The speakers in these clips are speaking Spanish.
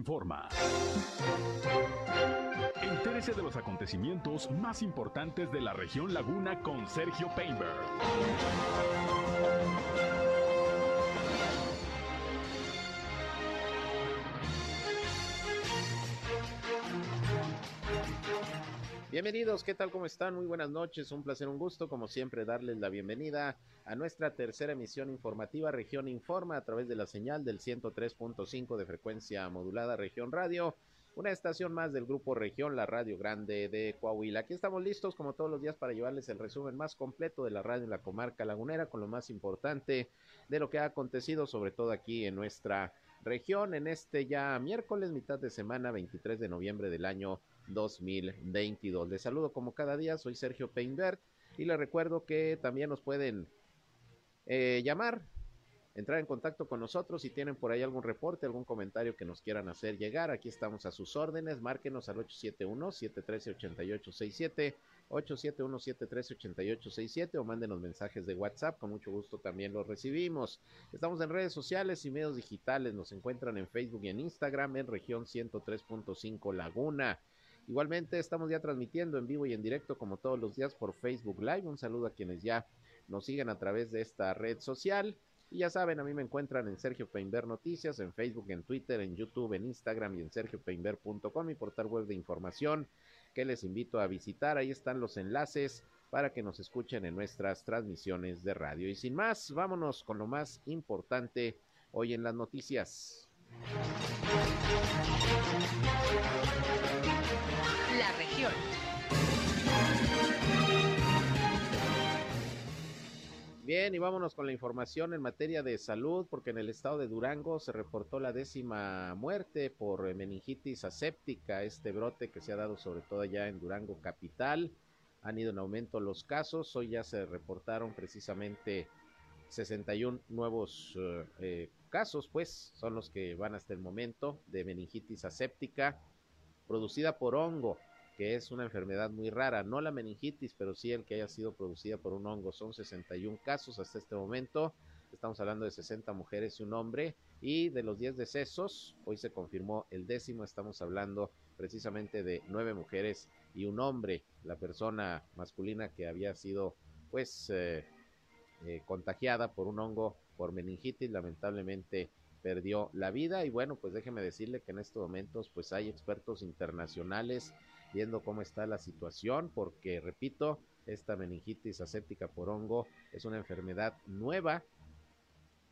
informa. Entérese de los acontecimientos más importantes de la región Laguna con Sergio Painberg. Bienvenidos, ¿qué tal? ¿Cómo están? Muy buenas noches, un placer, un gusto, como siempre, darles la bienvenida a nuestra tercera emisión informativa Región Informa a través de la señal del 103.5 de frecuencia modulada Región Radio, una estación más del Grupo Región, la Radio Grande de Coahuila. Aquí estamos listos, como todos los días, para llevarles el resumen más completo de la radio en la comarca lagunera, con lo más importante de lo que ha acontecido, sobre todo aquí en nuestra región, en este ya miércoles, mitad de semana, 23 de noviembre del año 2022. Les saludo como cada día, soy Sergio Peinbert y les recuerdo que también nos pueden eh, llamar, entrar en contacto con nosotros si tienen por ahí algún reporte, algún comentario que nos quieran hacer llegar. Aquí estamos a sus órdenes, márquenos al 871-713-8867. 871-713-8867 o mándenos mensajes de WhatsApp, con mucho gusto también los recibimos. Estamos en redes sociales y medios digitales, nos encuentran en Facebook y en Instagram en región 103.5 Laguna. Igualmente estamos ya transmitiendo en vivo y en directo como todos los días por Facebook Live. Un saludo a quienes ya nos siguen a través de esta red social. Y ya saben, a mí me encuentran en Sergio Peinber Noticias, en Facebook, en Twitter, en YouTube, en Instagram y en sergiopeinber.com, mi portal web de información que les invito a visitar. Ahí están los enlaces para que nos escuchen en nuestras transmisiones de radio. Y sin más, vámonos con lo más importante hoy en las noticias. Bien, y vámonos con la información en materia de salud, porque en el estado de Durango se reportó la décima muerte por meningitis aséptica, este brote que se ha dado sobre todo allá en Durango capital. Han ido en aumento los casos, hoy ya se reportaron precisamente 61 nuevos eh, eh, casos, pues son los que van hasta el momento de meningitis aséptica producida por hongo, que es una enfermedad muy rara, no la meningitis, pero sí el que haya sido producida por un hongo. Son 61 casos hasta este momento. Estamos hablando de 60 mujeres y un hombre. Y de los 10 decesos, hoy se confirmó el décimo. Estamos hablando precisamente de 9 mujeres y un hombre. La persona masculina que había sido, pues, eh, eh, contagiada por un hongo por meningitis, lamentablemente perdió la vida y bueno, pues déjeme decirle que en estos momentos pues hay expertos internacionales viendo cómo está la situación porque repito, esta meningitis aséptica por hongo es una enfermedad nueva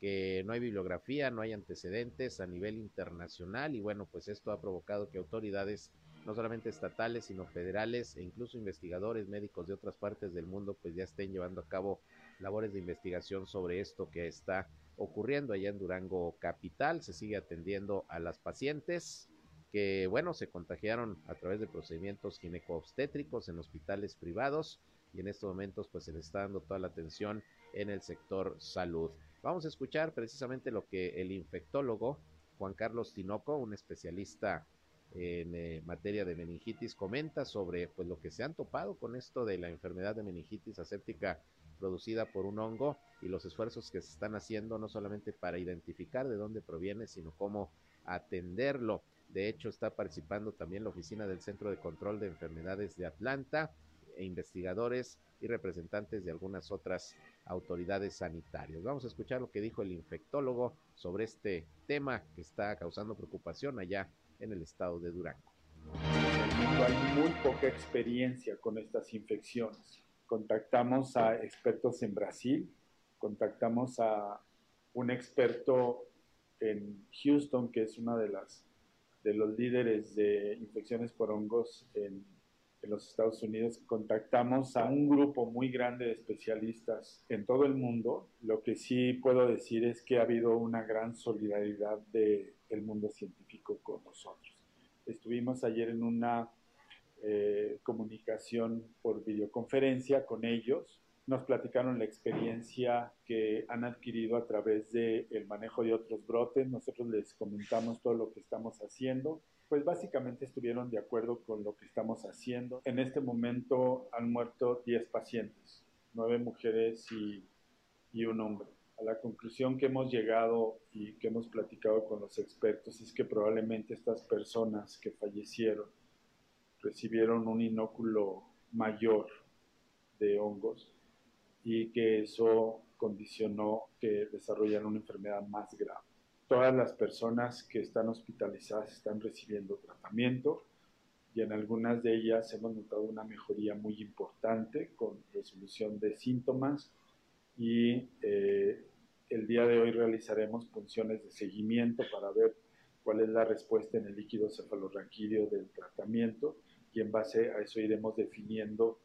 que no hay bibliografía, no hay antecedentes a nivel internacional y bueno, pues esto ha provocado que autoridades no solamente estatales, sino federales e incluso investigadores médicos de otras partes del mundo pues ya estén llevando a cabo labores de investigación sobre esto que está ocurriendo allá en Durango Capital. Se sigue atendiendo a las pacientes que, bueno, se contagiaron a través de procedimientos gineco-obstétricos en hospitales privados y en estos momentos pues se les está dando toda la atención en el sector salud. Vamos a escuchar precisamente lo que el infectólogo Juan Carlos Tinoco, un especialista en eh, materia de meningitis, comenta sobre pues lo que se han topado con esto de la enfermedad de meningitis aséptica producida por un hongo y los esfuerzos que se están haciendo no solamente para identificar de dónde proviene, sino cómo atenderlo. De hecho, está participando también la Oficina del Centro de Control de Enfermedades de Atlanta, e investigadores y representantes de algunas otras autoridades sanitarias. Vamos a escuchar lo que dijo el infectólogo sobre este tema que está causando preocupación allá en el estado de Durango. Hay muy poca experiencia con estas infecciones contactamos a expertos en Brasil, contactamos a un experto en Houston, que es una de las de los líderes de infecciones por hongos en, los Estados Unidos. Contactamos a un grupo muy grande de especialistas en todo el mundo. Lo que sí puedo decir es que ha habido una gran solidaridad del mundo científico con nosotros. Estuvimos ayer en una eh, comunicación por videoconferencia con ellos. Nos platicaron la experiencia que han adquirido a través del el manejo de otros brotes. Nosotros les comentamos todo lo que estamos haciendo. Pues básicamente estuvieron de acuerdo con lo que estamos haciendo. En este momento han muerto 10 pacientes, 9 mujeres y, y un hombre. a la conclusión que hemos llegado y que hemos platicado con los expertos es que probablemente estas personas que fallecieron recibieron un inóculo mayor de hongos y que eso condicionó que desarrollaran una enfermedad más grave. Todas las personas que están hospitalizadas están recibiendo tratamiento y en algunas de ellas hemos notado una mejoría muy importante con resolución de síntomas y eh, el día de hoy realizaremos funciones de seguimiento para ver cuál es la respuesta en el líquido cefalorraquídeo del tratamiento y en base a eso iremos definiendo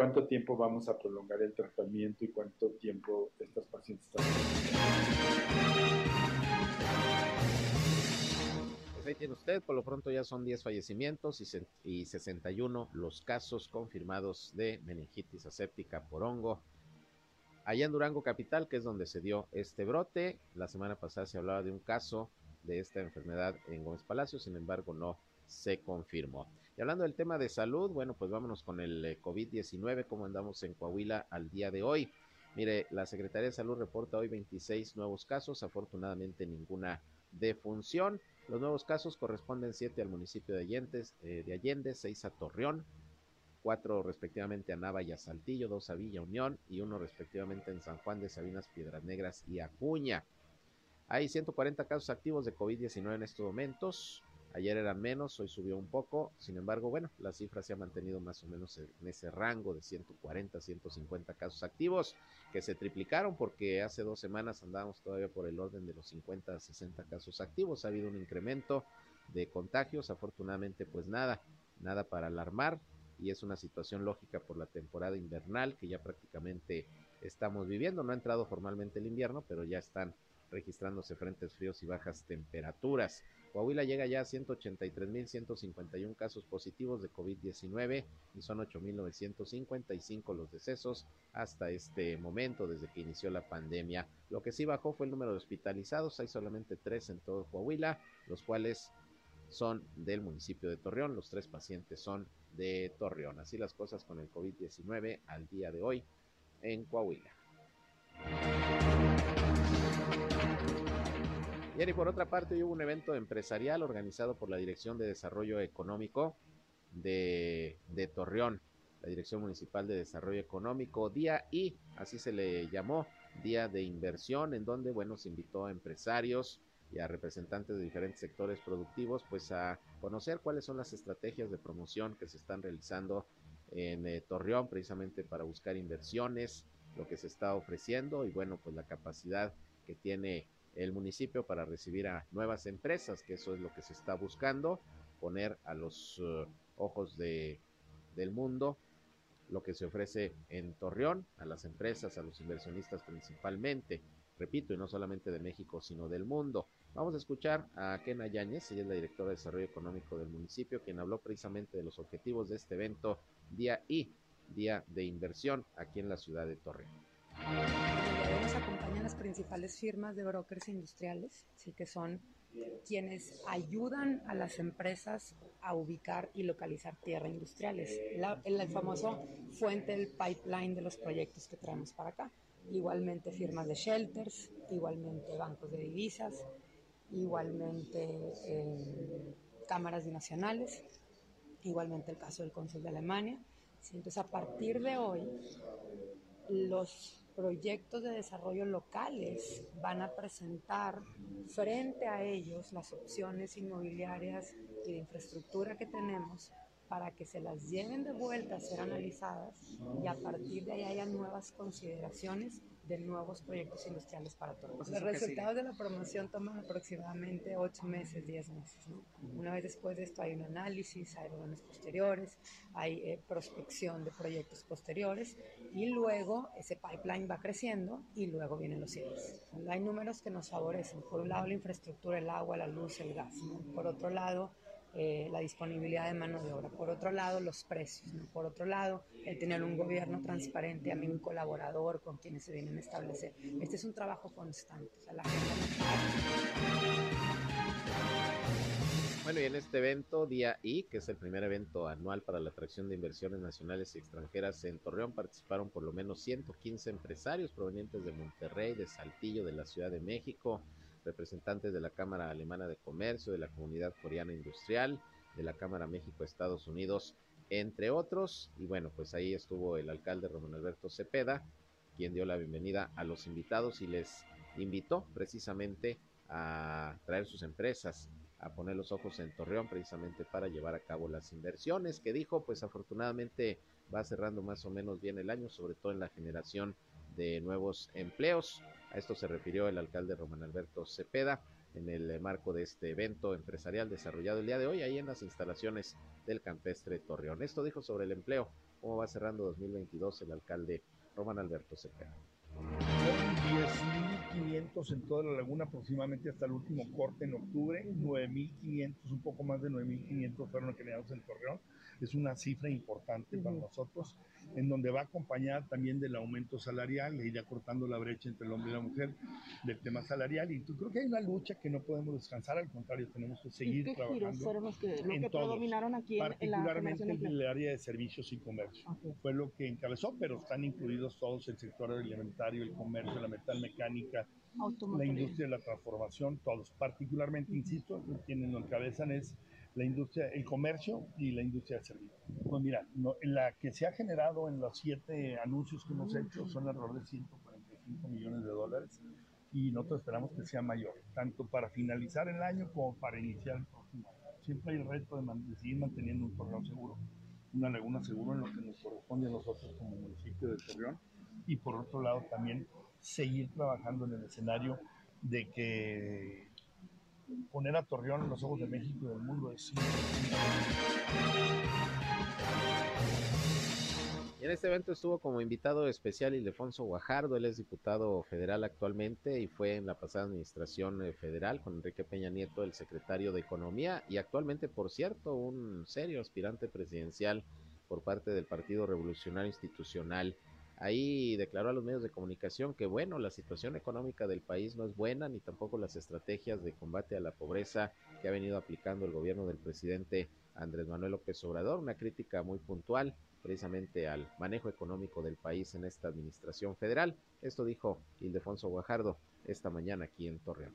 cuánto tiempo vamos a prolongar el tratamiento y cuánto tiempo estos pacientes están. Pues ahí tiene usted, por lo pronto ya son 10 fallecimientos y, 61 los casos confirmados de meningitis aséptica por hongo. Allá en Durango Capital, que es donde se dio este brote, la semana pasada se hablaba de un caso de esta enfermedad en Gómez Palacio, sin embargo no se confirmó. Y hablando del tema de salud, bueno, pues vámonos con el eh, COVID-19, cómo andamos en Coahuila al día de hoy. Mire, la Secretaría de Salud reporta hoy 26 nuevos casos, afortunadamente ninguna defunción. Los nuevos casos corresponden 7 al municipio de Allende, eh, de Allende 6 a Torreón, 4 respectivamente a Nava y a Saltillo, 2 a Villa Unión y 1 respectivamente en San Juan de Sabinas, Piedras Negras y Acuña. Hay 140 casos activos de COVID-19 en estos momentos, Ayer eran menos, hoy subió un poco, sin embargo, bueno, la cifra se ha mantenido más o menos en ese rango de 140, 150 casos activos, que se triplicaron porque hace dos semanas andábamos todavía por el orden de los 50, 60 casos activos. Ha habido un incremento de contagios, afortunadamente pues nada, nada para alarmar y es una situación lógica por la temporada invernal que ya prácticamente estamos viviendo. No ha entrado formalmente el invierno, pero ya están registrándose frentes fríos y bajas temperaturas. Coahuila llega ya a 183.151 casos positivos de COVID-19 y son 8.955 los decesos hasta este momento desde que inició la pandemia. Lo que sí bajó fue el número de hospitalizados, hay solamente tres en todo Coahuila, los cuales son del municipio de Torreón, los tres pacientes son de Torreón. Así las cosas con el COVID-19 al día de hoy en Coahuila. Y por otra parte hubo un evento empresarial organizado por la Dirección de Desarrollo Económico de, Torreón, la Dirección Municipal de Desarrollo Económico, Día I, así se le llamó, Día de Inversión, en donde, bueno, se invitó a empresarios y a representantes de diferentes sectores productivos, pues a conocer cuáles son las estrategias de promoción que se están realizando en eh, Torreón, precisamente para buscar inversiones, lo que se está ofreciendo y, bueno, pues la capacidad que tiene el municipio para recibir a nuevas empresas, que eso es lo que se está buscando, poner a los eh, ojos de, del mundo lo que se ofrece en Torreón, a las empresas, a los inversionistas principalmente, repito, y no solamente de México, sino del mundo. Vamos a escuchar a Kena Yáñez, ella es la directora de Desarrollo Económico del municipio, quien habló precisamente de los objetivos de este evento Día I, Día de Inversión, aquí en la ciudad de Torreón acompañan las principales firmas de brokers industriales, ¿sí? que son quienes ayudan a las empresas a ubicar y localizar tierra industriales. el, famoso fuente del pipeline de los proyectos que traemos para acá. Igualmente firmas de shelters, igualmente bancos de divisas, igualmente eh, cámaras binacionales, igualmente el caso del Cónsul de Alemania. Entonces, a partir de hoy, los proyectos de desarrollo locales van a presentar frente a ellos las opciones inmobiliarias y de infraestructura que tenemos para que se las lleven de vuelta a ser analizadas y a partir de ahí haya nuevas consideraciones de nuevos proyectos industriales para todos. Los resultados de la promoción toman aproximadamente 8 meses, 10 meses. Una vez después de esto hay un análisis, hay reuniones posteriores, hay eh, prospección de proyectos posteriores y luego ese pipeline va creciendo y luego vienen los cierres. Hay números que nos favorecen. Por un lado la infraestructura, el agua, la luz, el gas. Por otro lado eh, la disponibilidad de mano de obra. Por otro lado, los precios. Por otro lado, el tener un gobierno transparente, a mí un colaborador con quienes se vienen a establecer. Este es un trabajo constante. O sea, la gente Bueno, y en este evento, Día I, que es el primer evento anual para la atracción de inversiones nacionales y extranjeras en Torreón, participaron por lo menos 115 empresarios provenientes de Monterrey, de Saltillo, de la Ciudad de México, representantes de la Cámara Alemana de Comercio, de la Comunidad Coreana Industrial, de la Cámara México-Estados Unidos, entre otros. Y bueno, pues ahí estuvo el alcalde Román Alberto Cepeda, quien dio la bienvenida a los invitados y les invitó precisamente a traer sus empresas, a poner los ojos en Torreón precisamente para llevar a cabo las inversiones que dijo, pues afortunadamente va cerrando más o menos bien el año, sobre todo en la generación de nuevos empleos. A esto se refirió el alcalde Román Alberto Cepeda en el marco de este evento empresarial desarrollado el día de hoy ahí en las instalaciones del campestre Torreón. Esto dijo sobre el empleo, cómo va cerrando 2022 el alcalde Román Alberto Cepeda. 10.500 en toda la laguna aproximadamente hasta el último corte en octubre, 9.500, un poco más de 9.500 fueron generados en Torreón es una cifra importante para nosotros, en donde va acompañada también del aumento salarial, e ir acortando la brecha entre el hombre y la mujer del tema salarial. Y creo que hay una lucha que no podemos descansar, al contrario, tenemos que seguir ¿Y qué trabajando. Giros fueron los que, lo que predominaron aquí en, particularmente en, el área de servicios y comercio. Fue lo que encabezó, pero están incluidos todos el sector alimentario, el comercio, la metalmecánica, la industria de la transformación, todos. Particularmente, insisto, quienes lo encabezan es la industria, el comercio y la industria de servicios. Pues mira, la que se ha generado en los siete anuncios que hemos hecho son alrededor de 145 millones de dólares y nosotros esperamos que sea mayor, tanto para finalizar el año como para iniciar el próximo año. Siempre hay reto de, seguir manteniendo un torreón seguro, una laguna segura en lo que nos corresponde a nosotros como municipio de Torreón y por otro lado también seguir trabajando en el escenario de que poner a Torreón en los ojos de México y del mundo es... Y en este evento estuvo como invitado especial Ildefonso Guajardo, él es diputado federal actualmente y fue en la pasada administración eh, federal con Enrique Peña Nieto el secretario de Economía y actualmente, por cierto, un serio aspirante presidencial por parte del Partido Revolucionario Institucional. Ahí declaró a los medios de comunicación que, bueno, la situación económica del país no es buena, ni tampoco las estrategias de combate a la pobreza que ha venido aplicando el gobierno del presidente Andrés Manuel López Obrador. Una crítica muy puntual precisamente al manejo económico del país en esta administración federal. Esto dijo Ildefonso Guajardo esta mañana aquí en Torreón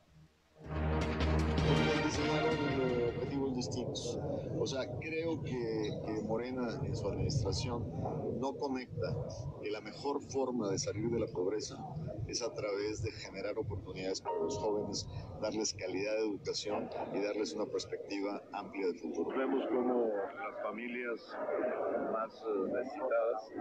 distintos. O sea, creo que, que, Morena en su administración no conecta que la mejor forma de salir de la pobreza es a través de generar oportunidades para los jóvenes, darles calidad de educación y darles una perspectiva amplia de futuro. Vemos cómo las familias más eh, necesitadas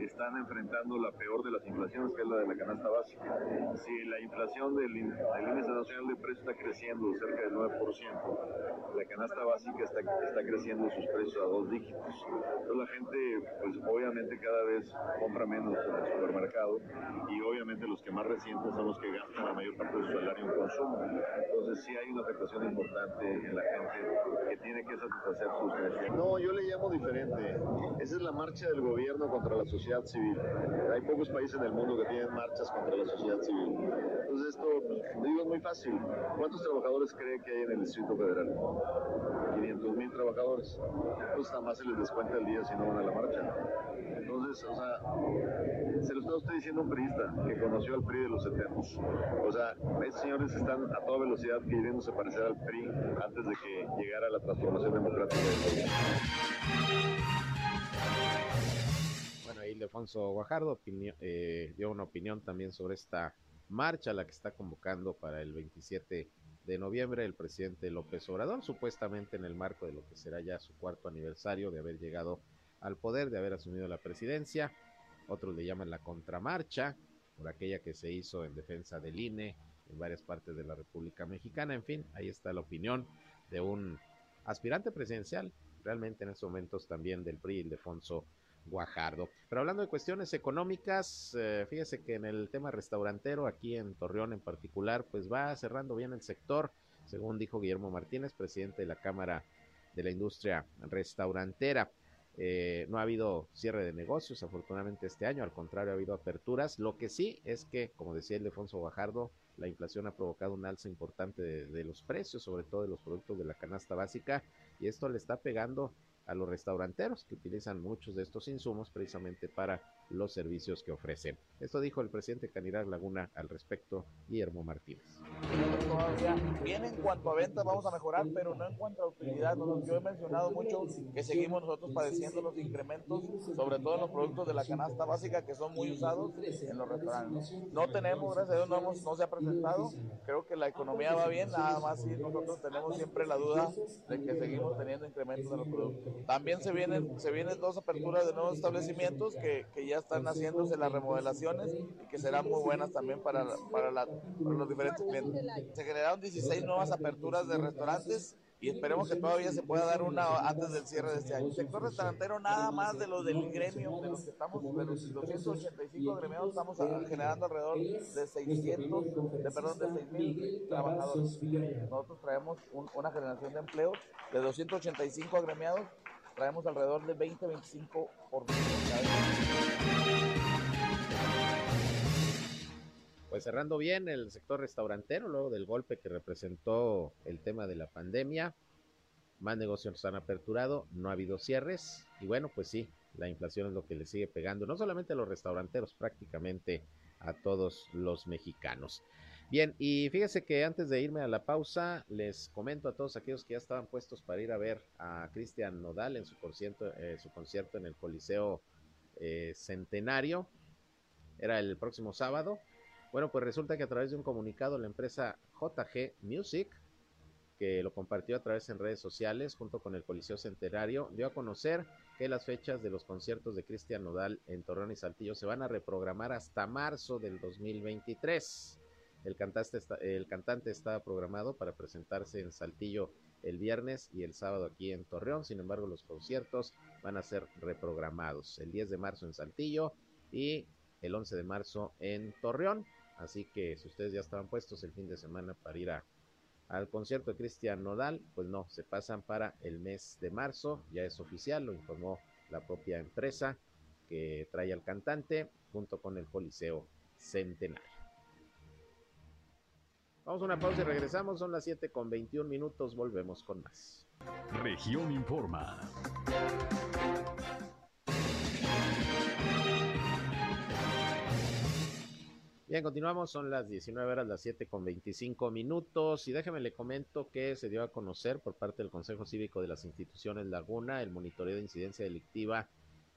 están enfrentando la peor de las inflaciones, que es la de la canasta básica. Si la inflación del, del índice nacional de precios está creciendo cerca del 9%, la canasta básica está, está creciendo sus precios a dos dígitos. Entonces la gente, pues obviamente cada vez compra menos en el supermercado y obviamente los que más recientes son los que gastan la mayor parte de su salario en consumo. Entonces sí hay una afectación importante en la gente que tiene que satisfacer sus necesidades. No, yo le llamo diferente. Esa es la marcha del gobierno contra la sociedad civil. Hay pocos países en el mundo que tienen marchas contra la sociedad civil. Entonces esto, digo, es muy fácil. ¿Cuántos trabajadores cree que hay en el Distrito Federal? 500 mil trabajadores. Pues nada más se les descuenta el día si no van a la marcha. Entonces, o sea, se lo está usted diciendo un periodista que conoció al PRI de los 70. O sea, estos señores están a toda velocidad queriéndose parecer al PRI antes de que llegara la transformación democrática del país. Bueno, ahí Ildefonso Guajardo eh, dio una opinión también sobre esta marcha, la que está convocando para el 27 de noviembre el presidente López Obrador, supuestamente en el marco de lo que será ya su cuarto aniversario de haber llegado al poder, de haber asumido la presidencia. Otros le llaman la contramarcha, por aquella que se hizo en defensa del INE en varias partes de la República Mexicana. En fin, ahí está la opinión de un aspirante presidencial, realmente en estos momentos también del PRI, Ildefonso Guajardo. Pero hablando de cuestiones económicas, eh, fíjese que en el tema restaurantero, aquí en Torreón en particular, pues va cerrando bien el sector, según dijo Guillermo Martínez, presidente de la Cámara de la Industria Restaurantera. Eh, no ha habido cierre de negocios, afortunadamente este año, al contrario, ha habido aperturas. Lo que sí es que, como decía Ildefonso Guajardo, la inflación ha provocado un alza importante de, los precios, sobre todo de los productos de la canasta básica, y esto le está pegando a los restauranteros que utilizan muchos de estos insumos precisamente para los servicios que ofrecen. Esto dijo el presidente Canidad Laguna al respecto, Guillermo Martínez. bien en cuanto a ventas vamos a mejorar, pero no en cuanto a utilidad. Yo he mencionado mucho que seguimos nosotros padeciendo los incrementos, sobre todo en los productos de la canasta básica que son muy usados en los restaurantes. No tenemos, gracias a Dios, no, hemos, no se ha presentado. Creo que la economía va bien, nada más si nosotros tenemos siempre la duda de que seguimos teniendo incrementos en los productos. También se vienen, se vienen dos aperturas de nuevos establecimientos que, que ya están haciéndose las remodelaciones y que serán muy buenas también para, para, los diferentes clientes. Se generaron 16 nuevas aperturas de restaurantes y esperemos que todavía se pueda dar una antes del cierre de este año. El sector restaurantero, nada más de los del gremio, de los que estamos, de los 285 gremiados, estamos generando alrededor de 600, de, perdón, de 6.000 trabajadores. Nosotros traemos una generación de empleo de 285 agremiados traemos alrededor de 20-25 por Pues cerrando bien el sector restaurantero, luego del golpe que representó el tema de la pandemia, más negocios han aperturado, no ha habido cierres y bueno, pues sí, la inflación es lo que le sigue pegando, no solamente a los restauranteros, prácticamente a todos los mexicanos. Bien, y fíjese que antes de irme a la pausa, les comento a todos aquellos que ya estaban puestos para ir a ver a Cristian Nodal en su concierto, eh, su concierto en el Coliseo eh, Centenario. Era el próximo sábado. Bueno, pues resulta que a través de un comunicado la empresa JG Music, que lo compartió a través en redes sociales junto con el Coliseo Centenario, dio a conocer que las fechas de los conciertos de Cristian Nodal en Torreón y Saltillo se van a reprogramar hasta marzo del 2023. El cantante, está, programado para presentarse en Saltillo el viernes y el sábado aquí en Torreón. Sin embargo, los conciertos van a ser reprogramados. El 10 de marzo en Saltillo y el 11 de marzo en Torreón. Así que si ustedes ya estaban puestos el fin de semana para ir a, al concierto de Cristian Nodal, pues no, se pasan para el mes de marzo. Ya es oficial, lo informó la propia empresa que trae al cantante junto con el Coliseo Centenario. Vamos a una pausa y regresamos. Son las 7 con 21 minutos. Volvemos con más. Región Informa. Bien, continuamos, son las 19 horas, las 7 con 25 minutos y déjeme le comento que se dio a conocer por parte del Consejo Cívico de las Instituciones Laguna el monitoreo de incidencia delictiva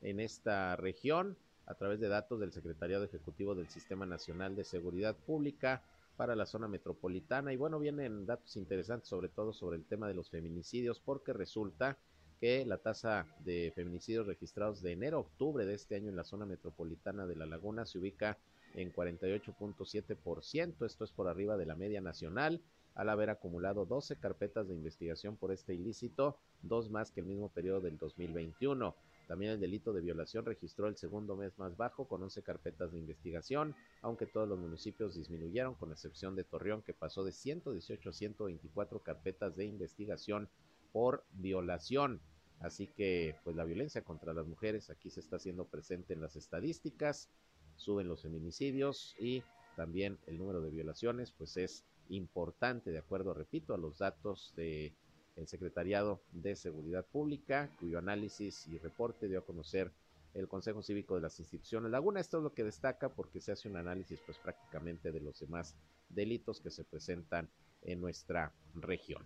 en esta región a través de datos del Secretariado Ejecutivo del Sistema Nacional de Seguridad Pública para la zona metropolitana. Y bueno, vienen datos interesantes, sobre todo sobre el tema de los feminicidios, porque resulta que la tasa de feminicidios registrados de enero a octubre de este año en la zona metropolitana de La Laguna se ubica en 48.7%, esto es por arriba de la media nacional, al haber acumulado 12 carpetas de investigación por este ilícito, dos más que el mismo periodo del 2021. También el delito de violación registró el segundo mes más bajo con 11 carpetas de investigación, aunque todos los municipios disminuyeron, con excepción de Torreón, que pasó de 118 a 124 carpetas de investigación por violación. Así que, pues la violencia contra las mujeres aquí se está haciendo presente en las estadísticas, suben los feminicidios y también el número de violaciones, pues es importante, de acuerdo, repito, a los datos de el Secretariado de Seguridad Pública, cuyo análisis y reporte dio a conocer el Consejo Cívico de las Instituciones Laguna. Esto es lo que destaca porque se hace un análisis pues prácticamente de los demás delitos que se presentan en nuestra región.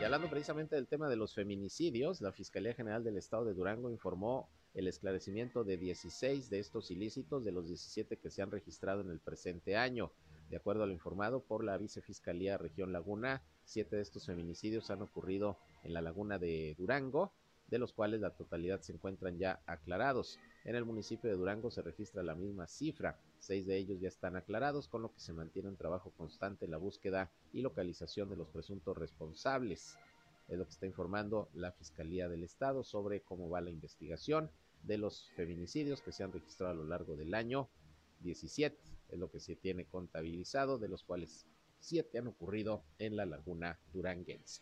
Y hablando precisamente del tema de los feminicidios, la Fiscalía General del Estado de Durango informó el esclarecimiento de 16 de estos ilícitos de los 17 que se han registrado en el presente año. De acuerdo a lo informado por la Vicefiscalía Región Laguna, siete de estos feminicidios han ocurrido en la laguna de Durango, de los cuales la totalidad se encuentran ya aclarados. En el municipio de Durango se registra la misma cifra, seis de ellos ya están aclarados, con lo que se mantiene un trabajo constante en la búsqueda y localización de los presuntos responsables. Es lo que está informando la Fiscalía del Estado sobre cómo va la investigación de los feminicidios que se han registrado a lo largo del año 17 es lo que se tiene contabilizado, de los cuales siete han ocurrido en la laguna duranguense.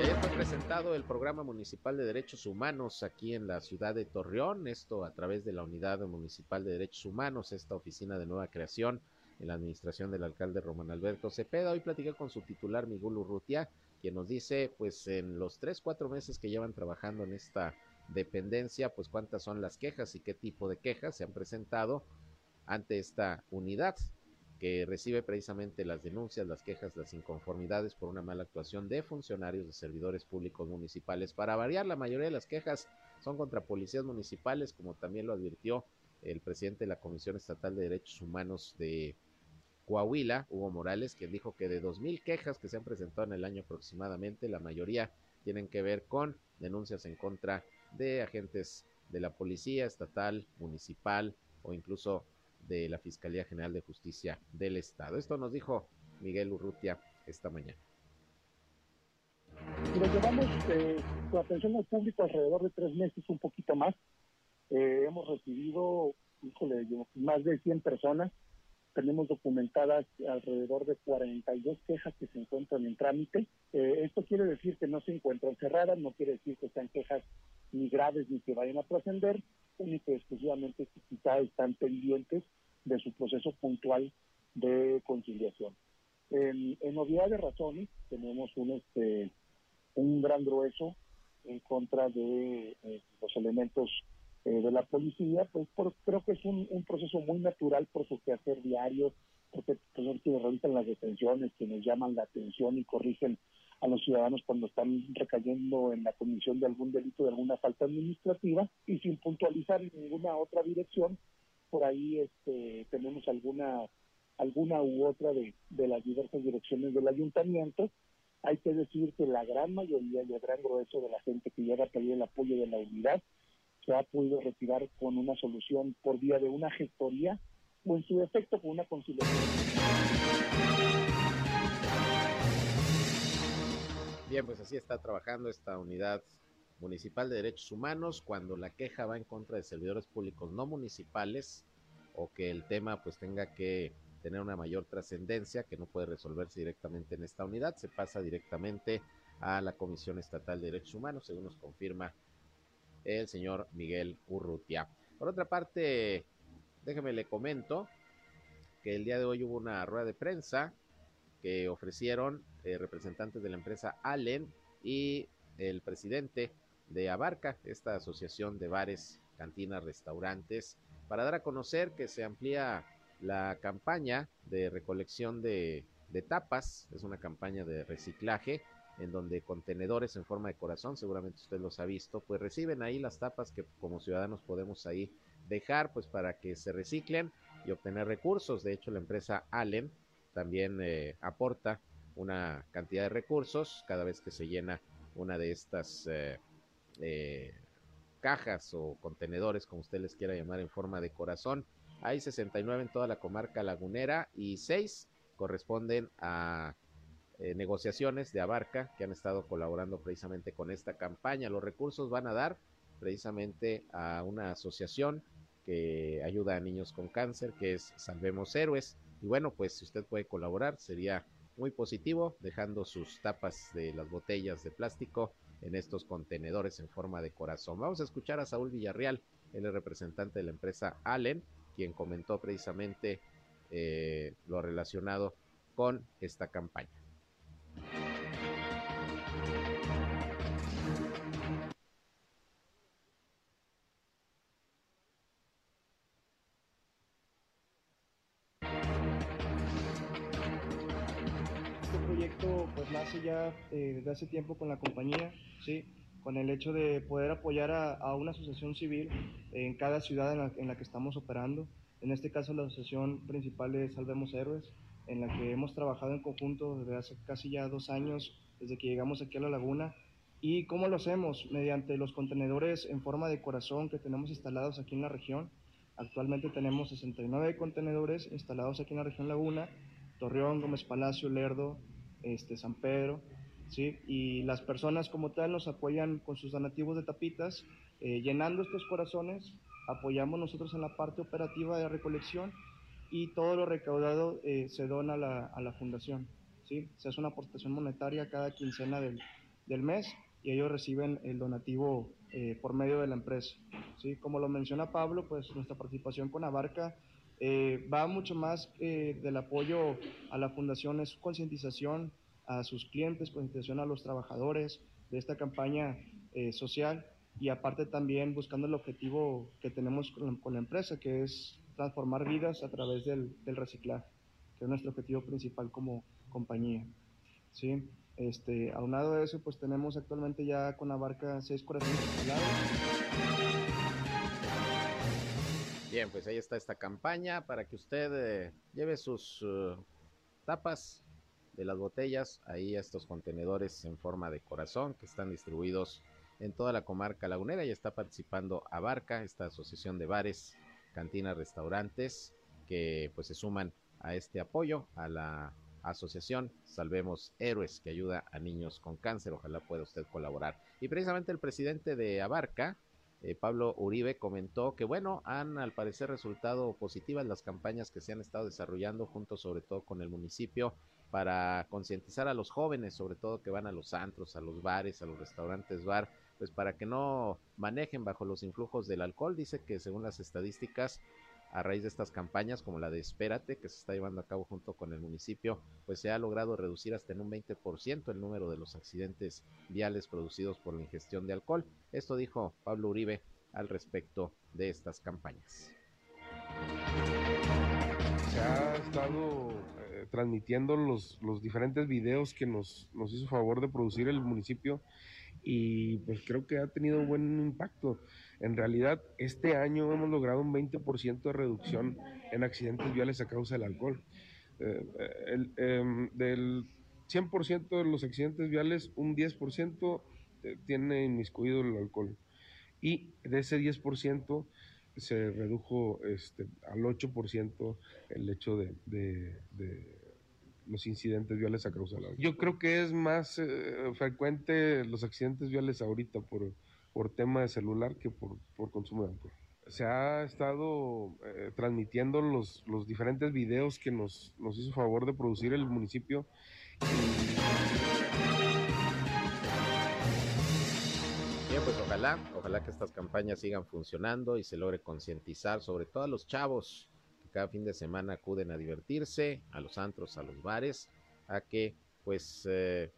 ayer fue presentado el Programa Municipal de Derechos Humanos aquí en la ciudad de Torreón, esto a través de la Unidad Municipal de Derechos Humanos, esta oficina de nueva creación en la administración del alcalde Román Alberto Cepeda. Hoy platicé con su titular Miguel Urrutia, quien nos dice, pues en los tres, cuatro meses que llevan trabajando en esta dependencia, pues cuántas son las quejas y qué tipo de quejas se han presentado ante esta unidad que recibe precisamente las denuncias, las quejas, las inconformidades por una mala actuación de funcionarios de servidores públicos municipales. Para variar, la mayoría de las quejas son contra policías municipales, como también lo advirtió el presidente de la Comisión Estatal de Derechos Humanos de Coahuila, Hugo Morales, quien dijo que de 2.000 quejas que se han presentado en el año aproximadamente, la mayoría tienen que ver con denuncias en contra de agentes de la Policía Estatal, Municipal o incluso de la Fiscalía General de Justicia del Estado. Esto nos dijo Miguel Urrutia esta mañana. Nos llevamos eh, con atención al público alrededor de tres meses, un poquito más. Eh, hemos recibido, híjole, más de 100 personas. Tenemos documentadas alrededor de 42 quejas que se encuentran en trámite. Eh, esto quiere decir que no se encuentran cerradas, no quiere decir que sean quejas ni graves ni que vayan a trascender, únicamente y exclusivamente que quizá están pendientes de su proceso puntual de conciliación. En, en razones, tenemos un, este, un gran grueso en contra de eh, los elementos eh, de la policía, pues creo que es un, proceso muy natural por su quehacer diario, porque son quienes realizan las detenciones, quienes llaman la atención y corrigen a los ciudadanos cuando están recayendo en la comisión de algún delito, de alguna falta administrativa, y sin puntualizar en ninguna otra dirección, por ahí este, tenemos alguna alguna u otra de, de las diversas direcciones del ayuntamiento. Hay que decir que la gran mayoría y el gran grueso de la gente que llega a pedir el apoyo de la unidad se ha podido retirar con una solución por vía de una gestoría o en su defecto con una conciliación. Bien, pues así está trabajando esta unidad municipal de derechos humanos cuando la queja va en contra de servidores públicos no municipales o que el tema pues tenga que tener una mayor trascendencia que no puede resolverse directamente en esta unidad, se pasa directamente a la Comisión Estatal de Derechos Humanos, según nos confirma el señor Miguel Urrutia. Por otra parte, déjeme le comento que el día de hoy hubo una rueda de prensa que ofrecieron eh, representantes de la empresa Allen y el presidente de Abarca, esta asociación de bares, cantinas, restaurantes, para dar a conocer que se amplía la campaña de recolección de, tapas, es una campaña de reciclaje en donde contenedores en forma de corazón, seguramente usted los ha visto, pues reciben ahí las tapas que como ciudadanos podemos ahí dejar pues para que se reciclen y obtener recursos. De hecho, la empresa Allen también eh, aporta una cantidad de recursos cada vez que se llena una de estas eh, eh, cajas o contenedores, como usted les quiera llamar, en forma de corazón. Hay 69 en toda la comarca lagunera y 6 corresponden a negociaciones de Abarca que han estado colaborando precisamente con esta campaña. Los recursos van a dar precisamente a una asociación que ayuda a niños con cáncer, que es Salvemos Héroes. Y bueno, pues si usted puede colaborar, sería muy positivo, dejando sus tapas de las botellas de plástico en estos contenedores en forma de corazón. Vamos a escuchar a Saúl Villarreal, el representante de la empresa Allen, quien comentó precisamente eh, lo relacionado con esta campaña. Ya eh, desde hace tiempo con la compañía, ¿sí? con el hecho de poder apoyar a, una asociación civil en cada ciudad en la, en la, que estamos operando. En este caso la asociación principal es Salvemos Héroes, en la que hemos trabajado en conjunto desde hace casi ya dos años, desde que llegamos aquí a la laguna. ¿Y cómo lo hacemos? Mediante los contenedores en forma de corazón que tenemos instalados aquí en la región. Actualmente tenemos 69 contenedores instalados aquí en la región Laguna, Torreón, Gómez Palacio, Lerdo, este, San Pedro, ¿sí? Y las personas como tal nos apoyan con sus donativos de tapitas, eh, llenando estos corazones, apoyamos nosotros en la parte operativa de recolección y todo lo recaudado eh, se dona a la, fundación. ¿sí? Se hace una aportación monetaria cada quincena del, del mes y ellos reciben el donativo eh, por medio de la empresa. ¿sí? Como lo menciona Pablo, pues nuestra participación con Abarca eh, va mucho más eh, del apoyo a la fundación, es concientización a sus clientes, concientización a los trabajadores de esta campaña social y aparte también buscando el objetivo que tenemos con la, empresa, que es transformar vidas a través del, del reciclaje, que es nuestro objetivo principal como compañía. ¿sí? Este, aunado de eso, pues tenemos actualmente ya con la barca seis corazones Bien, pues ahí está esta campaña para que usted eh, lleve sus uh, tapas de las botellas ahí a estos contenedores en forma de corazón que están distribuidos en toda la comarca lagunera y está participando Abarca, esta asociación de bares, cantinas, restaurantes que pues se suman a este apoyo a la asociación Salvemos Héroes que ayuda a niños con cáncer. Ojalá pueda usted colaborar. Y precisamente el presidente de Abarca, eh, Pablo Uribe, comentó que bueno, han al parecer resultado positivas las campañas que se han estado desarrollando junto sobre todo con el municipio para concientizar a los jóvenes, sobre todo que van a los antros, a los bares, a los restaurantes bar, pues para que no manejen bajo los influjos del alcohol. Dice que según las estadísticas a raíz de estas campañas como la de Espérate que se está llevando a cabo junto con el municipio, pues se ha logrado reducir hasta en un 20% el número de los accidentes viales producidos por la ingestión de alcohol. Esto dijo Pablo Uribe al respecto de estas campañas. Se ha estado eh, transmitiendo los, los diferentes videos que nos, nos hizo favor de producir el municipio y pues creo que ha tenido un buen impacto. En realidad, este año hemos logrado un 20% de reducción en accidentes viales a causa del alcohol. Eh, el, em, del 100% de los accidentes viales, un 10% eh, tiene inmiscuido el alcohol. Y de ese 10% se redujo este, al 8% el hecho de, los incidentes viales a causa del alcohol. Yo creo que es más eh, frecuente los accidentes viales ahorita por por tema de celular que por, consumo de alcohol. Se ha estado eh, transmitiendo los, los, diferentes videos que nos, nos hizo favor de producir el municipio. Bien, pues ojalá, ojalá que estas campañas sigan funcionando y se logre concientizar sobre todo a los chavos cada fin de semana acuden a divertirse, a los antros, a los bares, a que pues eh,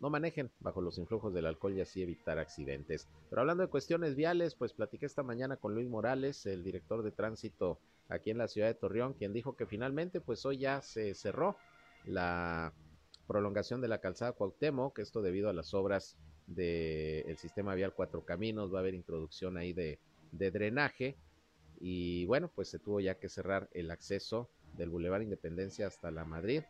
no manejen bajo los influjos del alcohol y así evitar accidentes. Pero hablando de cuestiones viales, pues platiqué esta mañana con Luis Morales, el director de tránsito aquí en la ciudad de Torreón, quien dijo que finalmente pues hoy ya se cerró la prolongación de la calzada Cuauhtémoc, esto debido a las obras del sistema vial Cuatro Caminos, va a haber introducción ahí de drenaje y bueno, pues se tuvo ya que cerrar el acceso del Boulevard Independencia hasta la Madrid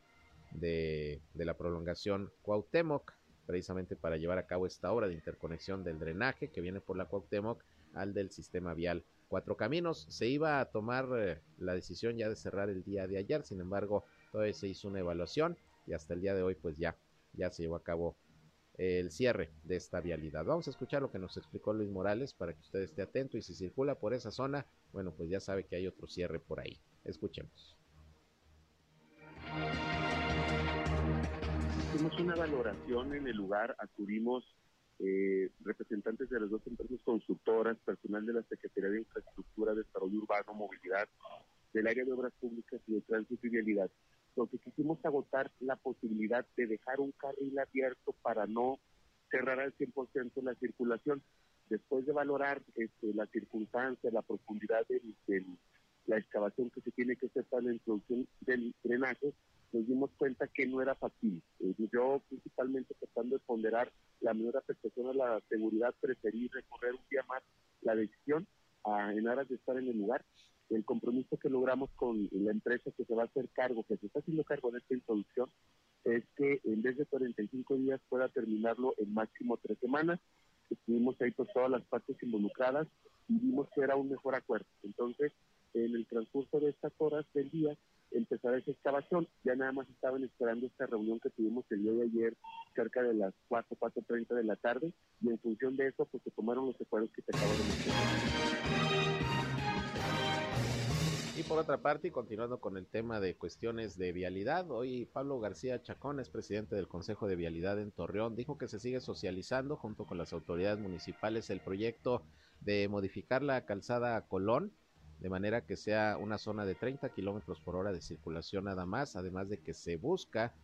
de, la prolongación Cuauhtémoc, precisamente para llevar a cabo esta obra de interconexión del drenaje que viene por la Cuauhtémoc al del sistema vial Cuatro Caminos. Se iba a tomar eh, la decisión ya de cerrar el día de ayer, sin embargo, todavía se hizo una evaluación y hasta el día de hoy pues ya, ya se llevó a cabo el cierre de esta vialidad. Vamos a escuchar lo que nos explicó Luis Morales para que usted esté atento y si circula por esa zona, bueno, pues ya sabe que hay otro cierre por ahí. Escuchemos. Hicimos una valoración en el lugar, acudimos eh, representantes de las dos empresas constructoras, personal de la Secretaría de Infraestructura, Desarrollo Urbano, Movilidad, del área de obras públicas y de tránsito y vialidad, porque quisimos agotar la posibilidad de dejar un carril abierto para no cerrar al 100% la circulación. Después de valorar este, la circunstancia, la profundidad de la excavación que se tiene que hacer para la introducción del drenaje, nos dimos cuenta que no era fácil. Eh, yo, principalmente tratando de ponderar la menor afectación a la seguridad, preferí recorrer un día más la decisión en aras de estar en el lugar. El compromiso que logramos con la empresa que se va a hacer cargo, que se está haciendo cargo de esta introducción, es que en vez de 45 días pueda terminarlo en máximo tres semanas. Estuvimos ahí con todas las partes involucradas y vimos que era un mejor acuerdo. Entonces, en el transcurso de estas horas del día, empezar esa excavación. Ya nada más estaban esperando esta reunión que tuvimos el día de ayer cerca de las 4, 4.30 de la tarde y en función de eso pues se tomaron los acuerdos que te acabo de mencionar. Y por otra parte, y continuando con el tema de cuestiones de vialidad, hoy Pablo García Chacón es presidente del Consejo de Vialidad en Torreón, dijo que se sigue socializando junto con las autoridades municipales el proyecto de modificar la calzada Colón de manera que sea una zona de 30 kilómetros por hora de circulación nada más, además de que se busca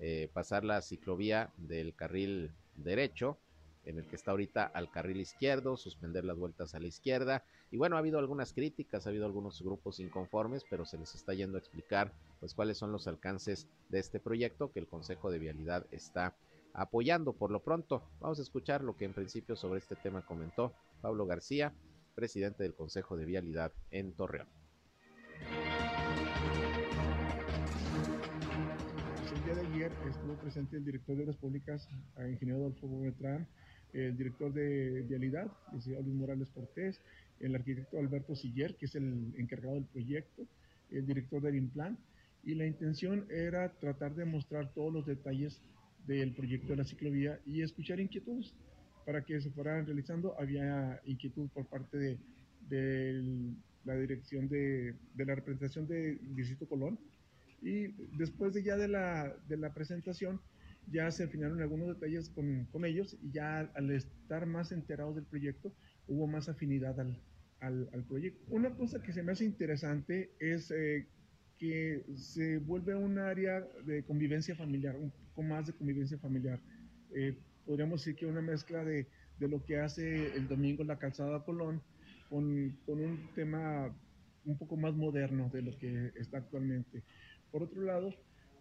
eh, pasar la ciclovía del carril derecho en el que está ahorita al carril izquierdo, suspender las vueltas a la izquierda. Y bueno, ha habido algunas críticas, ha habido algunos grupos inconformes, pero se les está yendo a explicar pues cuáles son los alcances de este proyecto que el Consejo de Vialidad está apoyando por lo pronto. Vamos a escuchar lo que en principio sobre este tema comentó Pablo García, presidente del Consejo de Vialidad en Torreón. El día de ayer estuvo presente el director de Obras Públicas, ingeniero Adolfo Bovetrán, el director de Vialidad, el señor Luis Morales Cortés, el arquitecto Alberto Siller, que es el encargado del proyecto, el director del Implan, y la intención era tratar de mostrar todos los detalles del proyecto de la ciclovía y escuchar inquietudes para que se fueran realizando. Había inquietud por parte de, la dirección de, la representación del Distrito Colón y después de ya de la, de la presentación ya se afinaron algunos detalles con, con, ellos y ya al estar más enterados del proyecto hubo más afinidad al, al, proyecto. Una cosa que se me hace interesante es eh, que se vuelve un área de convivencia familiar, un poco más de convivencia familiar. Eh, podríamos decir que una mezcla de, de, lo que hace el domingo la calzada Colón con, con un tema un poco más moderno de lo que está actualmente. Por otro lado,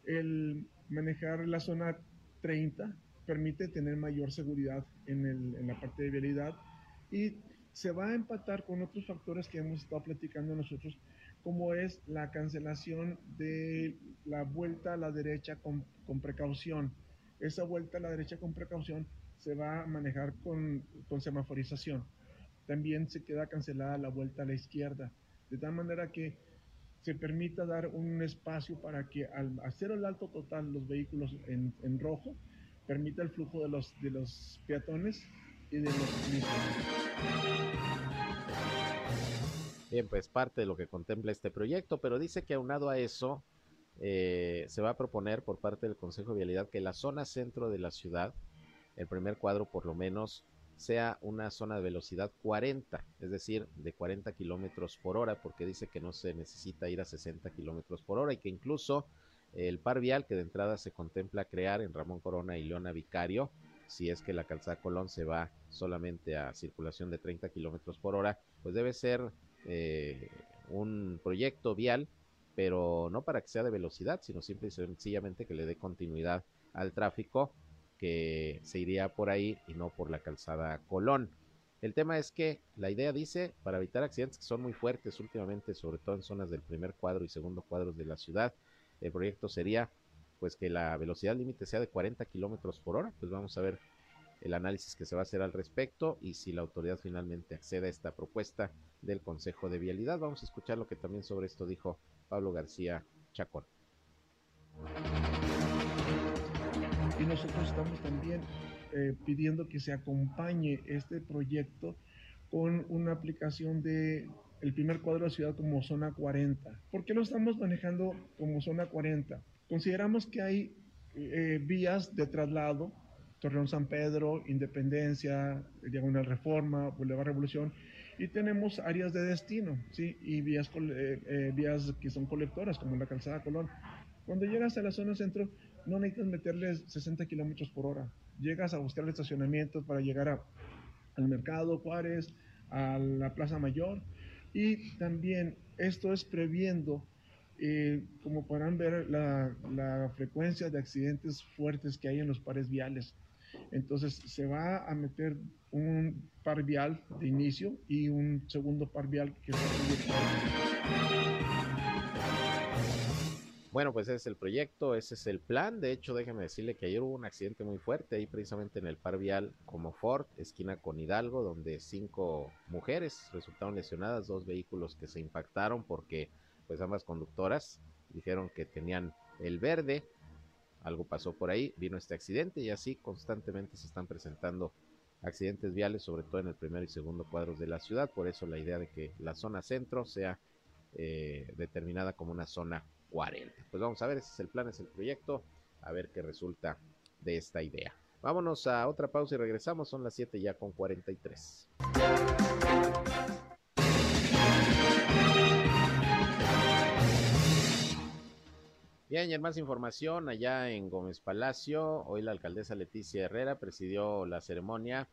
el manejar la zona 30 permite tener mayor seguridad en, el, en la parte de vialidad y se va a empatar con otros factores que hemos estado platicando nosotros, como es la cancelación de la vuelta a la derecha con, con precaución. Esa vuelta a la derecha con precaución se va a manejar con, con semaforización. También se queda cancelada la vuelta a la izquierda, de tal manera que se permita dar un espacio para que al hacer el alto total los vehículos en, en rojo, permita el flujo de los, de los peatones y de los Bien, pues parte de lo que contempla este proyecto, pero dice que aunado a eso, eh, se va a proponer por parte del Consejo de Vialidad que la zona centro de la ciudad, el primer cuadro por lo menos, sea una zona de velocidad 40, es decir, de 40 kilómetros por hora, porque dice que no se necesita ir a 60 kilómetros por hora y que incluso el par vial que de entrada se contempla crear en Ramón Corona y Leona Vicario, si es que la calzada Colón se va solamente a circulación de 30 kilómetros por hora, pues debe ser eh, un proyecto vial, pero no para que sea de velocidad, sino simple y sencillamente que le dé continuidad al tráfico que se iría por ahí y no por la calzada Colón. El tema es que la idea dice, para evitar accidentes que son muy fuertes últimamente, sobre todo en zonas del primer cuadro y segundo cuadro de la ciudad, el proyecto sería pues que la velocidad límite sea de 40 kilómetros por hora. Pues vamos a ver el análisis que se va a hacer al respecto y si la autoridad finalmente accede a esta propuesta del Consejo de Vialidad. Vamos a escuchar lo que también sobre esto dijo Pablo García Chacón nosotros estamos también eh, pidiendo que se acompañe este proyecto con una aplicación de el primer cuadro de la ciudad como zona 40. ¿Por qué lo estamos manejando como zona 40? Consideramos que hay eh, vías de traslado, Torreón San Pedro, Independencia, Diagonal Reforma, Boulevard Revolución, y tenemos áreas de destino, ¿sí? Y vías, eh, vías que son colectoras, como la Calzada Colón. Cuando llegas a la zona centro, no necesitas meterles 60 kilómetros por hora. Llegas a buscar el estacionamiento para llegar al mercado Juárez, a la Plaza Mayor. Y también esto es previendo, eh, como podrán ver, la, frecuencia de accidentes fuertes que hay en los pares viales. Entonces se va a meter un par vial de inicio y un segundo par vial que va bueno, pues ese es el proyecto, ese es el plan. De hecho, déjeme decirle que ayer hubo un accidente muy fuerte ahí precisamente en el par vial como Ford, esquina con Hidalgo, donde cinco mujeres resultaron lesionadas, dos vehículos que se impactaron porque pues ambas conductoras dijeron que tenían el verde, algo pasó por ahí, vino este accidente y así constantemente se están presentando accidentes viales, sobre todo en el primer y segundo cuadros de la ciudad. Por eso la idea de que la zona centro sea eh, determinada como una zona 40. Pues vamos a ver, ese es el plan, es el proyecto, a ver qué resulta de esta idea. Vámonos a otra pausa y regresamos, son las 7 ya con 43. Bien, y en más información, allá en Gómez Palacio, hoy la alcaldesa Leticia Herrera presidió la ceremonia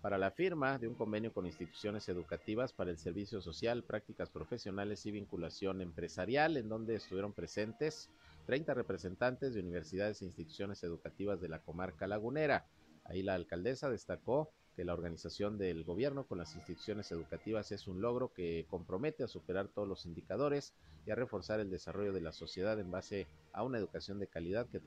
para la firma de un convenio con instituciones educativas para el servicio social, prácticas profesionales y vinculación empresarial, en donde estuvieron presentes 30 representantes de universidades e instituciones educativas de la comarca lagunera. Ahí la alcaldesa destacó que la organización del gobierno con las instituciones educativas es un logro que compromete a superar todos los indicadores y a reforzar el desarrollo de la sociedad en base a una educación de calidad que,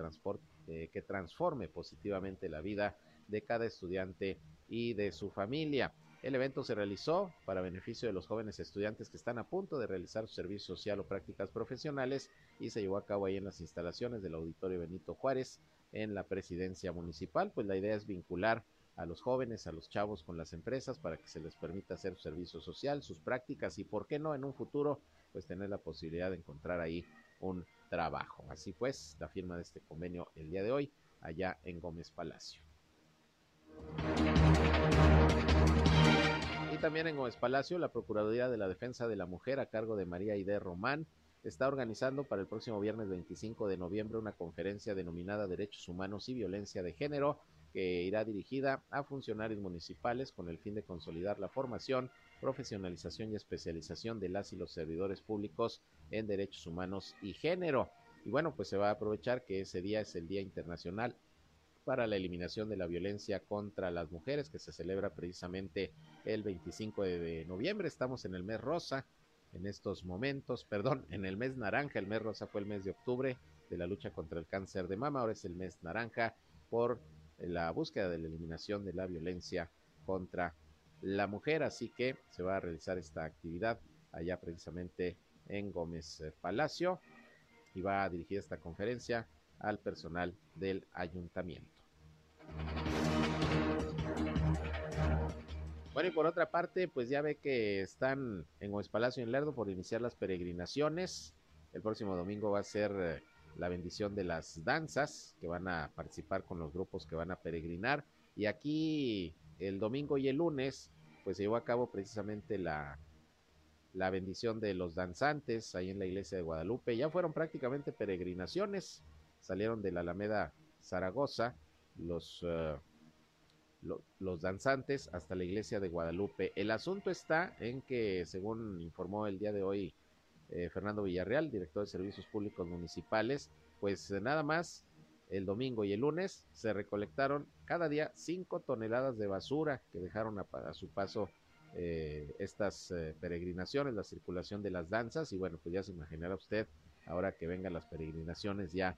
eh, que transforme positivamente la vida de cada estudiante y de su familia. El evento se realizó para beneficio de los jóvenes estudiantes que están a punto de realizar su servicio social o prácticas profesionales y se llevó a cabo ahí en las instalaciones del Auditorio Benito Juárez en la presidencia municipal. Pues la idea es vincular a los jóvenes, a los chavos con las empresas para que se les permita hacer su servicio social, sus prácticas y, por qué no, en un futuro, pues tener la posibilidad de encontrar ahí un trabajo. Así pues, la firma de este convenio el día de hoy allá en Gómez Palacio. También en Gómez Palacio, la Procuraduría de la Defensa de la Mujer a cargo de María Ide Román está organizando para el próximo viernes 25 de noviembre una conferencia denominada Derechos Humanos y Violencia de Género que irá dirigida a funcionarios municipales con el fin de consolidar la formación, profesionalización y especialización de las y los servidores públicos en derechos humanos y género. Y bueno, pues se va a aprovechar que ese día es el Día Internacional para la eliminación de la violencia contra las mujeres, que se celebra precisamente el 25 de noviembre. Estamos en el mes rosa en estos momentos, perdón, en el mes naranja. El mes rosa fue el mes de octubre de la lucha contra el cáncer de mama, ahora es el mes naranja por la búsqueda de la eliminación de la violencia contra la mujer. Así que se va a realizar esta actividad allá precisamente en Gómez Palacio y va a dirigir esta conferencia al personal del ayuntamiento. Bueno, y por otra parte, pues ya ve que están en Gómez Palacio en Lerdo por iniciar las peregrinaciones. El próximo domingo va a ser eh, la bendición de las danzas que van a participar con los grupos que van a peregrinar. Y aquí el domingo y el lunes, pues se llevó a cabo precisamente la, la bendición de los danzantes ahí en la iglesia de Guadalupe. Ya fueron prácticamente peregrinaciones, salieron de la Alameda Zaragoza los, los danzantes hasta la iglesia de Guadalupe. El asunto está en que, según informó el día de hoy eh, Fernando Villarreal, director de Servicios Públicos Municipales, pues eh, nada más el domingo y el lunes se recolectaron cada día cinco toneladas de basura que dejaron a, su paso eh, estas peregrinaciones, la circulación de las danzas y bueno, pues ya se imaginará usted ahora que vengan las peregrinaciones ya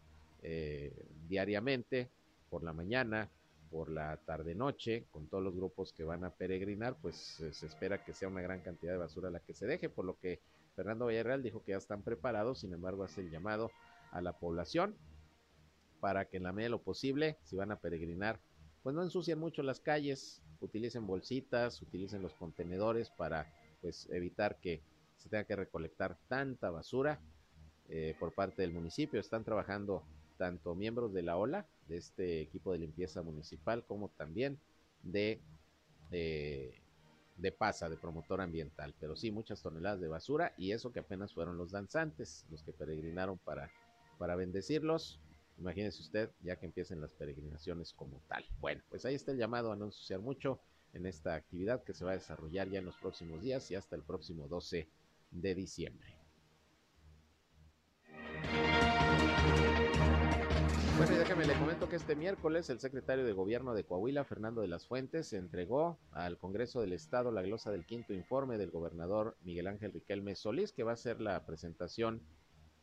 diariamente, por la mañana, por la tarde-noche, con todos los grupos que van a peregrinar, pues se espera que sea una gran cantidad de basura la que se deje, por lo que Fernando Villarreal dijo que ya están preparados, sin embargo hace el llamado a la población para que en la medida de lo posible, si van a peregrinar, pues no ensucien mucho las calles, utilicen bolsitas, utilicen los contenedores para pues evitar que se tenga que recolectar tanta basura eh, por parte del municipio. Están trabajando tanto miembros de la OLA, de este equipo de limpieza municipal, como también de eh, de PASA, de promotor ambiental, pero sí muchas toneladas de basura y eso que apenas fueron los danzantes, los que peregrinaron para, para bendecirlos. Imagínese usted ya que empiecen las peregrinaciones como tal. Bueno, pues ahí está el llamado a no ensuciar mucho en esta actividad que se va a desarrollar ya en los próximos días y hasta el próximo 12 de diciembre. Bueno, y déjame le comento que este miércoles el secretario de Gobierno de Coahuila, Fernando de las Fuentes, entregó al Congreso del Estado la glosa del quinto informe del gobernador Miguel Ángel Riquelme Solís, que va a ser la presentación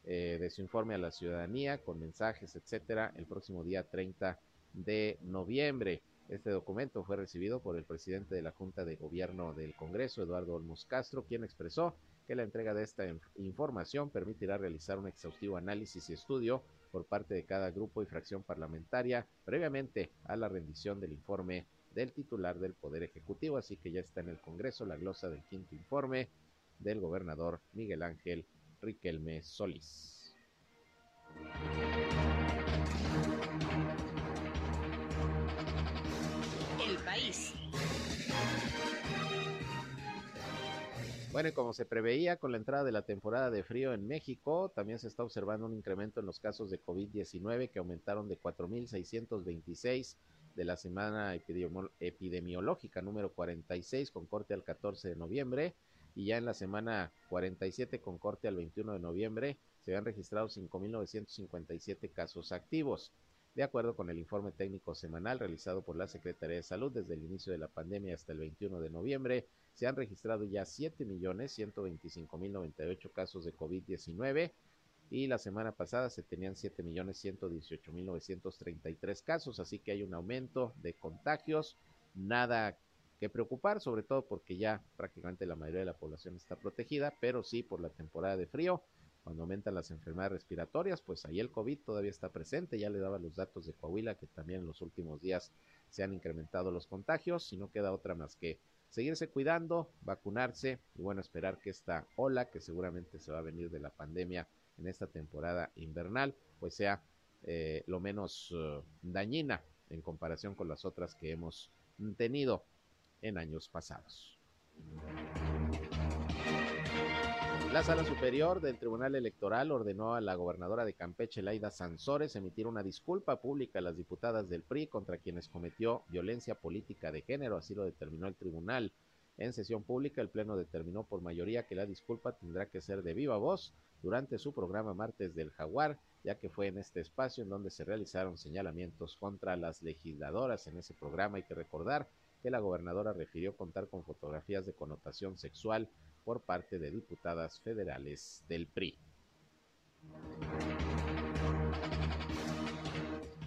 eh, de su informe a la ciudadanía con mensajes, etcétera, el próximo día 30 de noviembre. Este documento fue recibido por el presidente de la Junta de Gobierno del Congreso, Eduardo Olmos Castro, quien expresó que la entrega de esta información permitirá realizar un exhaustivo análisis y estudio por parte de cada grupo y fracción parlamentaria previamente a la rendición del informe del titular del Poder Ejecutivo. Así que ya está en el Congreso la glosa del quinto informe del gobernador Miguel Ángel Riquelme Solís. El país. Bueno, y como se preveía con la entrada de la temporada de frío en México, también se está observando un incremento en los casos de COVID-19 que aumentaron de 4.626 de la semana epidemiológica número 46 con corte al 14 de noviembre y ya en la semana 47 con corte al 21 de noviembre se han registrado 5.957 casos activos. De acuerdo con el informe técnico semanal realizado por la Secretaría de Salud desde el inicio de la pandemia hasta el 21 de noviembre, se han registrado ya 7.125.098 casos de COVID-19 y la semana pasada se tenían 7.118.933 casos, así que hay un aumento de contagios, nada que preocupar, sobre todo porque ya prácticamente la mayoría de la población está protegida, pero sí por la temporada de frío, cuando aumentan las enfermedades respiratorias, pues ahí el COVID todavía está presente, ya le daba los datos de Coahuila que también en los últimos días se han incrementado los contagios y no queda otra más que seguirse cuidando, vacunarse y bueno, esperar que esta ola que seguramente se va a venir de la pandemia en esta temporada invernal, pues sea eh, lo menos uh, dañina en comparación con las otras que hemos tenido en años pasados. La Sala Superior del Tribunal Electoral ordenó a la gobernadora de Campeche, Laida Sansores, emitir una disculpa pública a las diputadas del PRI contra quienes cometió violencia política de género, así lo determinó el tribunal. En sesión pública, el Pleno determinó por mayoría que la disculpa tendrá que ser de viva voz durante su programa Martes del Jaguar, ya que fue en este espacio en donde se realizaron señalamientos contra las legisladoras. En ese programa hay que recordar que la gobernadora refirió contar con fotografías de connotación sexual por parte de diputadas federales del PRI.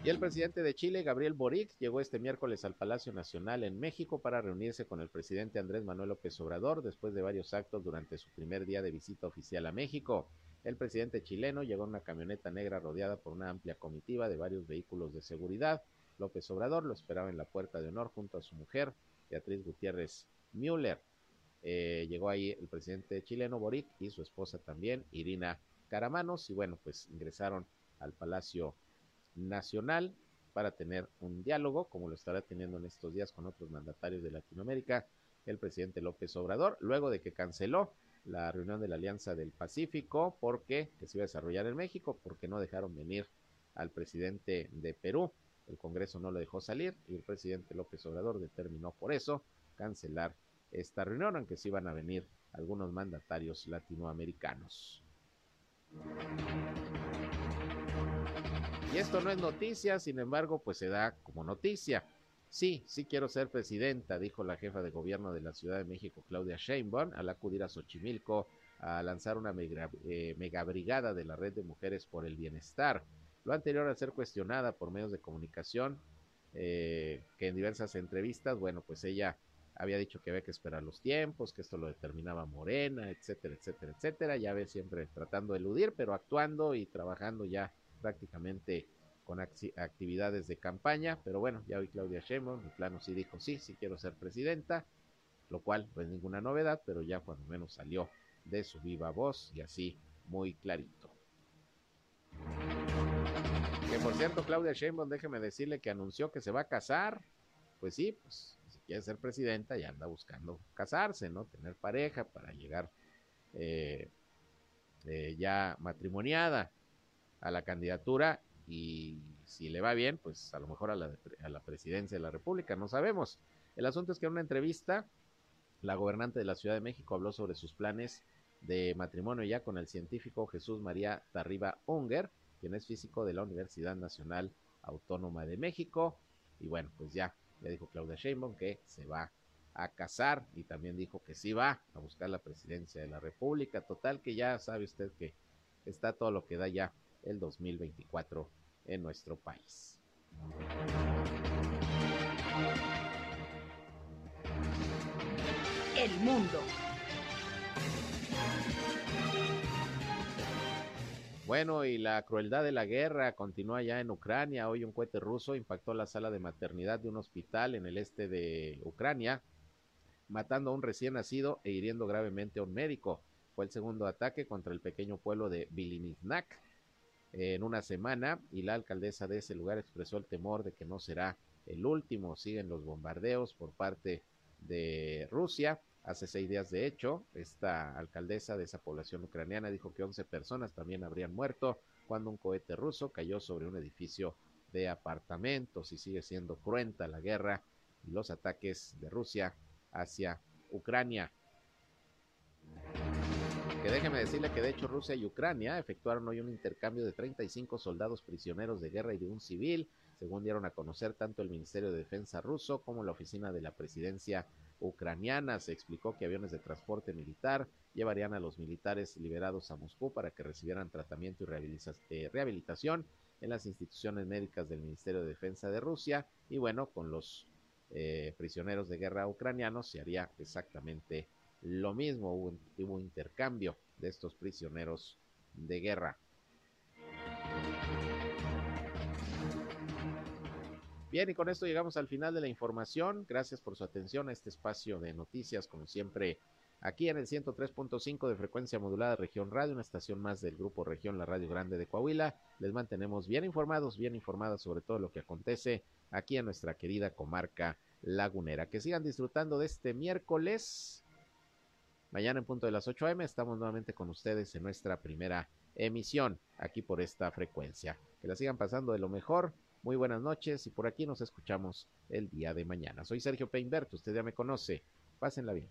Y el presidente de Chile, Gabriel Boric, llegó este miércoles al Palacio Nacional en México para reunirse con el presidente Andrés Manuel López Obrador después de varios actos durante su primer día de visita oficial a México. El presidente chileno llegó en una camioneta negra rodeada por una amplia comitiva de varios vehículos de seguridad. López Obrador lo esperaba en la puerta de honor junto a su mujer, Beatriz Gutiérrez Müller. Eh, llegó ahí el presidente chileno Boric y su esposa también, Irina Caramanos, y bueno, pues ingresaron al Palacio Nacional para tener un diálogo, como lo estará teniendo en estos días con otros mandatarios de Latinoamérica, el presidente López Obrador, luego de que canceló la reunión de la Alianza del Pacífico, porque que se iba a desarrollar en México, porque no dejaron venir al presidente de Perú. El Congreso no lo dejó salir y el presidente López Obrador determinó por eso cancelar esta reunión, aunque sí van a venir algunos mandatarios latinoamericanos. Y esto no es noticia, sin embargo, pues se da como noticia. Sí, sí quiero ser presidenta, dijo la jefa de gobierno de la Ciudad de México, Claudia Sheinbaum, al acudir a Xochimilco a lanzar una mega, eh, brigada de la Red de Mujeres por el Bienestar. Lo anterior a ser cuestionada por medios de comunicación, eh, que en diversas entrevistas, bueno, pues ella había dicho que había que esperar los tiempos, que esto lo determinaba Morena, etcétera, etcétera, etcétera. Ya ve siempre tratando de eludir, pero actuando y trabajando ya prácticamente con actividades de campaña. Pero bueno, ya hoy Claudia Sheinbaum, mi plano sí dijo sí, sí quiero ser presidenta, lo cual no es ninguna novedad, pero ya cuando menos salió de su viva voz y así muy clarito. Que por cierto, Claudia Sheinbaum, déjeme decirle que anunció que se va a casar. Pues sí, pues quiere ser presidenta y anda buscando casarse, ¿no? Tener pareja para llegar eh, eh, ya matrimoniada a la candidatura y si le va bien, pues a lo mejor a la, a la presidencia de la República, no sabemos. El asunto es que en una entrevista, la gobernante de la Ciudad de México habló sobre sus planes de matrimonio ya con el científico Jesús María Tarriba Unger, quien es físico de la Universidad Nacional Autónoma de México. Y bueno, pues ya ya dijo Claudia Sheinbaum que se va a casar y también dijo que sí va a buscar la presidencia de la República. Total que ya sabe usted que está todo lo que da ya el 2024 en nuestro país. El mundo. Bueno, y la crueldad de la guerra continúa ya en Ucrania. Hoy un cohete ruso impactó la sala de maternidad de un hospital en el este de Ucrania. matando a un recién nacido e hiriendo gravemente a un médico. Fue el segundo ataque contra el pequeño pueblo de Biliniznak en una semana y la alcaldesa de ese lugar expresó el temor de que no será el último. Siguen los bombardeos por parte de Rusia. Hace seis días, de hecho, esta alcaldesa de esa población ucraniana dijo que 11 personas también habrían muerto cuando un cohete ruso cayó sobre un edificio de apartamentos y sigue siendo cruenta la guerra y los ataques de Rusia hacia Ucrania. Que déjeme decirle que de hecho Rusia y Ucrania efectuaron hoy un intercambio de 35 soldados prisioneros de guerra y de un civil, según dieron a conocer tanto el Ministerio de Defensa ruso como la oficina de la presidencia ucraniana. Se explicó que aviones de transporte militar llevarían a los militares liberados a Moscú para que recibieran tratamiento y eh, rehabilitación en las instituciones médicas del Ministerio de Defensa de Rusia. Y bueno, con los eh, prisioneros de guerra ucranianos se haría exactamente lo mismo. Hubo, hubo intercambio de estos prisioneros de guerra. Bien, y con esto llegamos al final de la información. Gracias por su atención a este espacio de noticias, como siempre, aquí en el 103.5 de frecuencia modulada Región Radio, una estación más del Grupo Región, la Radio Grande de Coahuila. Les mantenemos bien informados, bien informadas sobre todo lo que acontece aquí en nuestra querida comarca lagunera. Que sigan disfrutando de este miércoles. Mañana en punto de las 8 am estamos nuevamente con ustedes en nuestra primera emisión aquí por esta frecuencia. Que la sigan pasando de lo mejor muy buenas noches y por aquí nos escuchamos el día de mañana. Soy Sergio Peinberto, usted ya me conoce. Pásenla bien.